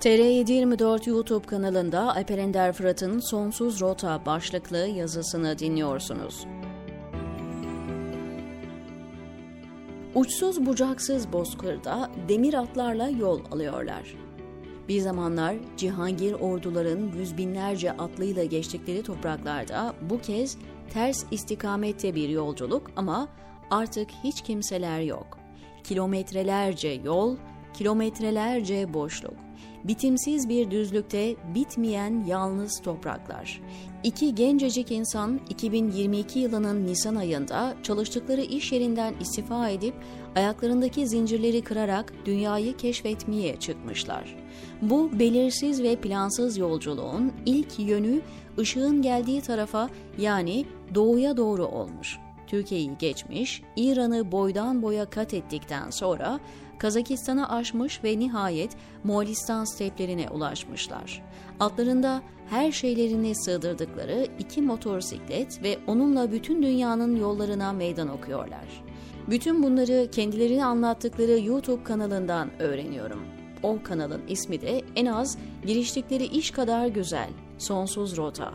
TR724 YouTube kanalında Alper Ender Fırat'ın Sonsuz Rota başlıklı yazısını dinliyorsunuz. Uçsuz bucaksız bozkırda demir atlarla yol alıyorlar. Bir zamanlar Cihangir orduların yüz binlerce atlıyla geçtikleri topraklarda bu kez ters istikamette bir yolculuk ama artık hiç kimseler yok. Kilometrelerce yol, kilometrelerce boşluk. Bitimsiz bir düzlükte bitmeyen yalnız topraklar. İki gencecik insan 2022 yılının Nisan ayında çalıştıkları iş yerinden istifa edip ayaklarındaki zincirleri kırarak dünyayı keşfetmeye çıkmışlar. Bu belirsiz ve plansız yolculuğun ilk yönü ışığın geldiği tarafa yani doğuya doğru olmuş. Türkiye'yi geçmiş, İran'ı boydan boya kat ettikten sonra Kazakistan'a aşmış ve nihayet Moğolistan steplerine ulaşmışlar. Altlarında her şeylerini sığdırdıkları iki motosiklet ve onunla bütün dünyanın yollarına meydan okuyorlar. Bütün bunları kendilerini anlattıkları YouTube kanalından öğreniyorum. O kanalın ismi de en az giriştikleri iş kadar güzel, Sonsuz Rota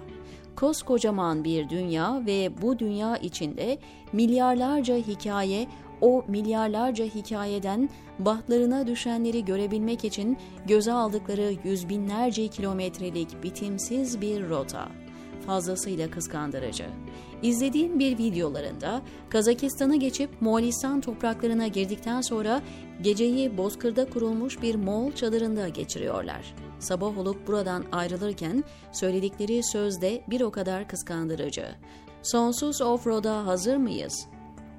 koskocaman bir dünya ve bu dünya içinde milyarlarca hikaye o milyarlarca hikayeden bahtlarına düşenleri görebilmek için göze aldıkları yüz binlerce kilometrelik bitimsiz bir rota. Fazlasıyla kıskandırıcı. İzlediğim bir videolarında Kazakistan'ı geçip Moğolistan topraklarına girdikten sonra geceyi bozkırda kurulmuş bir Moğol çadırında geçiriyorlar. Sabah olup buradan ayrılırken söyledikleri sözde bir o kadar kıskandırıcı. Sonsuz offroad'a hazır mıyız?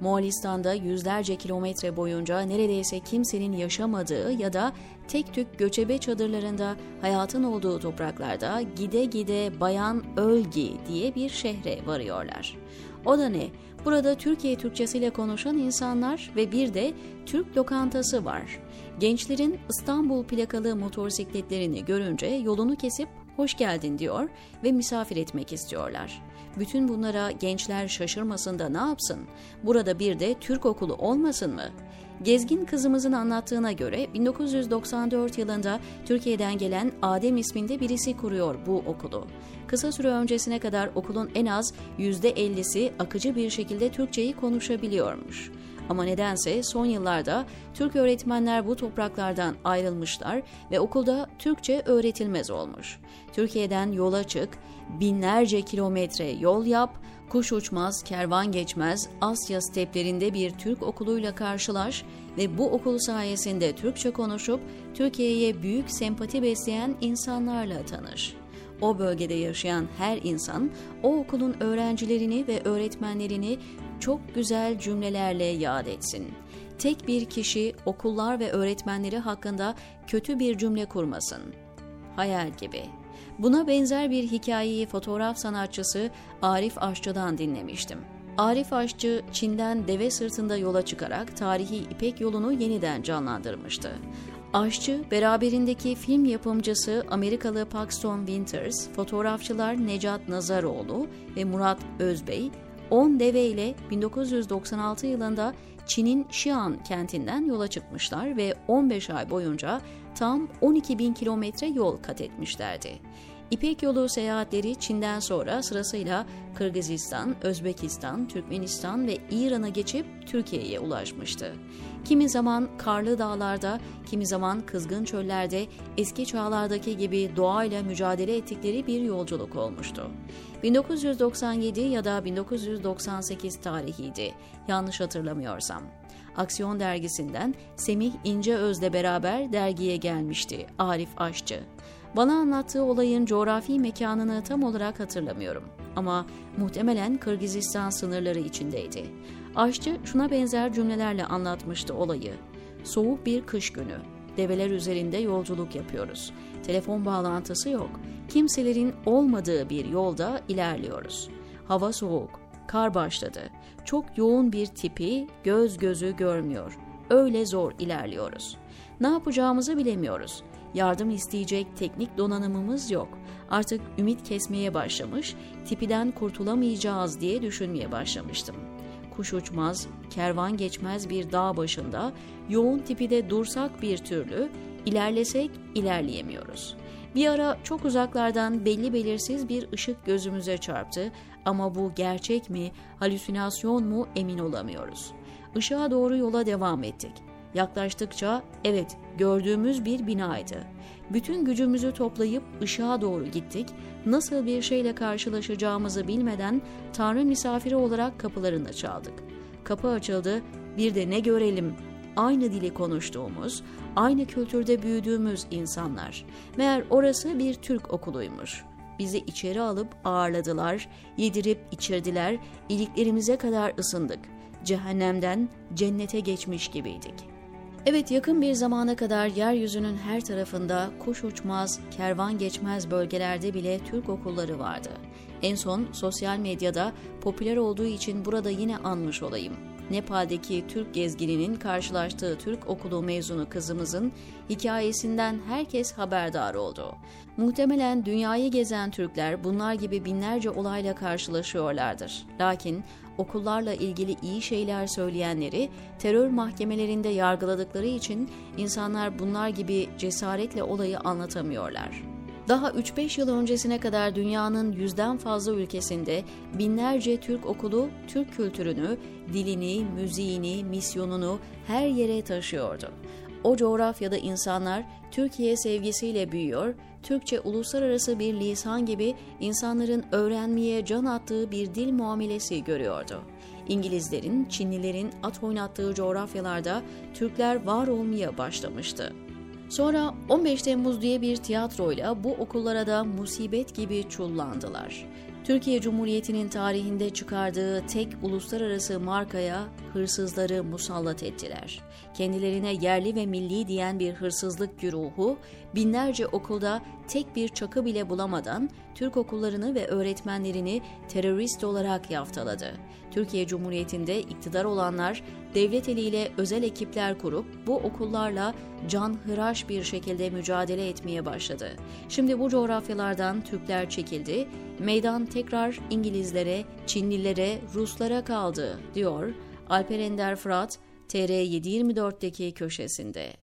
Moğolistan'da yüzlerce kilometre boyunca neredeyse kimsenin yaşamadığı ya da tek tük göçebe çadırlarında hayatın olduğu topraklarda gide gide Bayan Ölgi diye bir şehre varıyorlar. O da ne? Burada Türkiye Türkçesiyle konuşan insanlar ve bir de Türk lokantası var. Gençlerin İstanbul plakalı motosikletlerini görünce yolunu kesip hoş geldin diyor ve misafir etmek istiyorlar. Bütün bunlara gençler şaşırmasın da ne yapsın? Burada bir de Türk okulu olmasın mı? Gezgin kızımızın anlattığına göre 1994 yılında Türkiye'den gelen Adem isminde birisi kuruyor bu okulu. Kısa süre öncesine kadar okulun en az %50'si akıcı bir şekilde Türkçeyi konuşabiliyormuş. Ama nedense son yıllarda Türk öğretmenler bu topraklardan ayrılmışlar ve okulda Türkçe öğretilmez olmuş. Türkiye'den yola çık, binlerce kilometre yol yap, kuş uçmaz, kervan geçmez, Asya steplerinde bir Türk okuluyla karşılaş ve bu okul sayesinde Türkçe konuşup Türkiye'ye büyük sempati besleyen insanlarla tanış. O bölgede yaşayan her insan o okulun öğrencilerini ve öğretmenlerini çok güzel cümlelerle yad etsin. Tek bir kişi okullar ve öğretmenleri hakkında kötü bir cümle kurmasın. Hayal gibi. Buna benzer bir hikayeyi fotoğraf sanatçısı Arif Aşçı'dan dinlemiştim. Arif Aşçı, Çin'den deve sırtında yola çıkarak tarihi İpek yolunu yeniden canlandırmıştı. Aşçı, beraberindeki film yapımcısı Amerikalı Paxton Winters, fotoğrafçılar Necat Nazaroğlu ve Murat Özbey, 10 deve ile 1996 yılında Çin'in Xi'an kentinden yola çıkmışlar ve 15 ay boyunca tam 12 bin kilometre yol kat etmişlerdi. İpek yolu seyahatleri Çin'den sonra sırasıyla Kırgızistan, Özbekistan, Türkmenistan ve İran'a geçip Türkiye'ye ulaşmıştı. Kimi zaman karlı dağlarda, kimi zaman kızgın çöllerde eski çağlardaki gibi doğayla mücadele ettikleri bir yolculuk olmuştu. 1997 ya da 1998 tarihiydi, yanlış hatırlamıyorsam. Aksiyon dergisinden Semih İnceöz'le beraber dergiye gelmişti Arif Aşçı. Bana anlattığı olayın coğrafi mekanını tam olarak hatırlamıyorum ama muhtemelen Kırgızistan sınırları içindeydi. Aşçı şuna benzer cümlelerle anlatmıştı olayı. Soğuk bir kış günü. Develer üzerinde yolculuk yapıyoruz. Telefon bağlantısı yok. Kimselerin olmadığı bir yolda ilerliyoruz. Hava soğuk. Kar başladı. Çok yoğun bir tipi göz gözü görmüyor. Öyle zor ilerliyoruz. Ne yapacağımızı bilemiyoruz. Yardım isteyecek teknik donanımımız yok. Artık ümit kesmeye başlamış, tipiden kurtulamayacağız diye düşünmeye başlamıştım. kuş uçmaz, kervan geçmez bir dağ başında, yoğun tipide dursak bir türlü, ilerlesek ilerleyemiyoruz. Bir ara çok uzaklardan belli belirsiz bir ışık gözümüze çarptı ama bu gerçek mi, halüsinasyon mu emin olamıyoruz. Işığa doğru yola devam ettik. Yaklaştıkça evet gördüğümüz bir binaydı. Bütün gücümüzü toplayıp ışığa doğru gittik. Nasıl bir şeyle karşılaşacağımızı bilmeden Tanrı misafiri olarak kapılarını çaldık. Kapı açıldı. Bir de ne görelim? Aynı dili konuştuğumuz, aynı kültürde büyüdüğümüz insanlar. Meğer orası bir Türk okuluymuş. Bizi içeri alıp ağırladılar, yedirip içirdiler, iliklerimize kadar ısındık. Cehennemden cennete geçmiş gibiydik.'' Evet yakın bir zamana kadar yeryüzünün her tarafında kuş uçmaz, kervan geçmez bölgelerde bile Türk okulları vardı. En son sosyal medyada popüler olduğu için burada yine anmış olayım. Nepal'deki Türk gezgininin karşılaştığı Türk okulu mezunu kızımızın hikayesinden herkes haberdar oldu. Muhtemelen dünyayı gezen Türkler bunlar gibi binlerce olayla karşılaşıyorlardır. Lakin okullarla ilgili iyi şeyler söyleyenleri terör mahkemelerinde yargıladıkları için insanlar bunlar gibi cesaretle olayı anlatamıyorlar. Daha 3-5 yıl öncesine kadar dünyanın yüzden fazla ülkesinde binlerce Türk okulu Türk kültürünü, dilini, müziğini, misyonunu her yere taşıyordu. O coğrafyada insanlar Türkiye sevgisiyle büyüyor, Türkçe uluslararası bir lisan gibi insanların öğrenmeye can attığı bir dil muamelesi görüyordu. İngilizlerin, Çinlilerin at oynattığı coğrafyalarda Türkler var olmaya başlamıştı. Sonra 15 Temmuz diye bir tiyatroyla bu okullara da musibet gibi çullandılar. Türkiye Cumhuriyeti'nin tarihinde çıkardığı tek uluslararası markaya hırsızları musallat ettiler. Kendilerine yerli ve milli diyen bir hırsızlık güruhu binlerce okulda tek bir çakı bile bulamadan Türk okullarını ve öğretmenlerini terörist olarak yaftaladı. Türkiye Cumhuriyeti'nde iktidar olanlar devlet eliyle özel ekipler kurup bu okullarla can hıraş bir şekilde mücadele etmeye başladı. Şimdi bu coğrafyalardan Türkler çekildi, meydan tekrar İngilizlere, Çinlilere, Ruslara kaldı, diyor Alper Ender Fırat, TR724'deki köşesinde.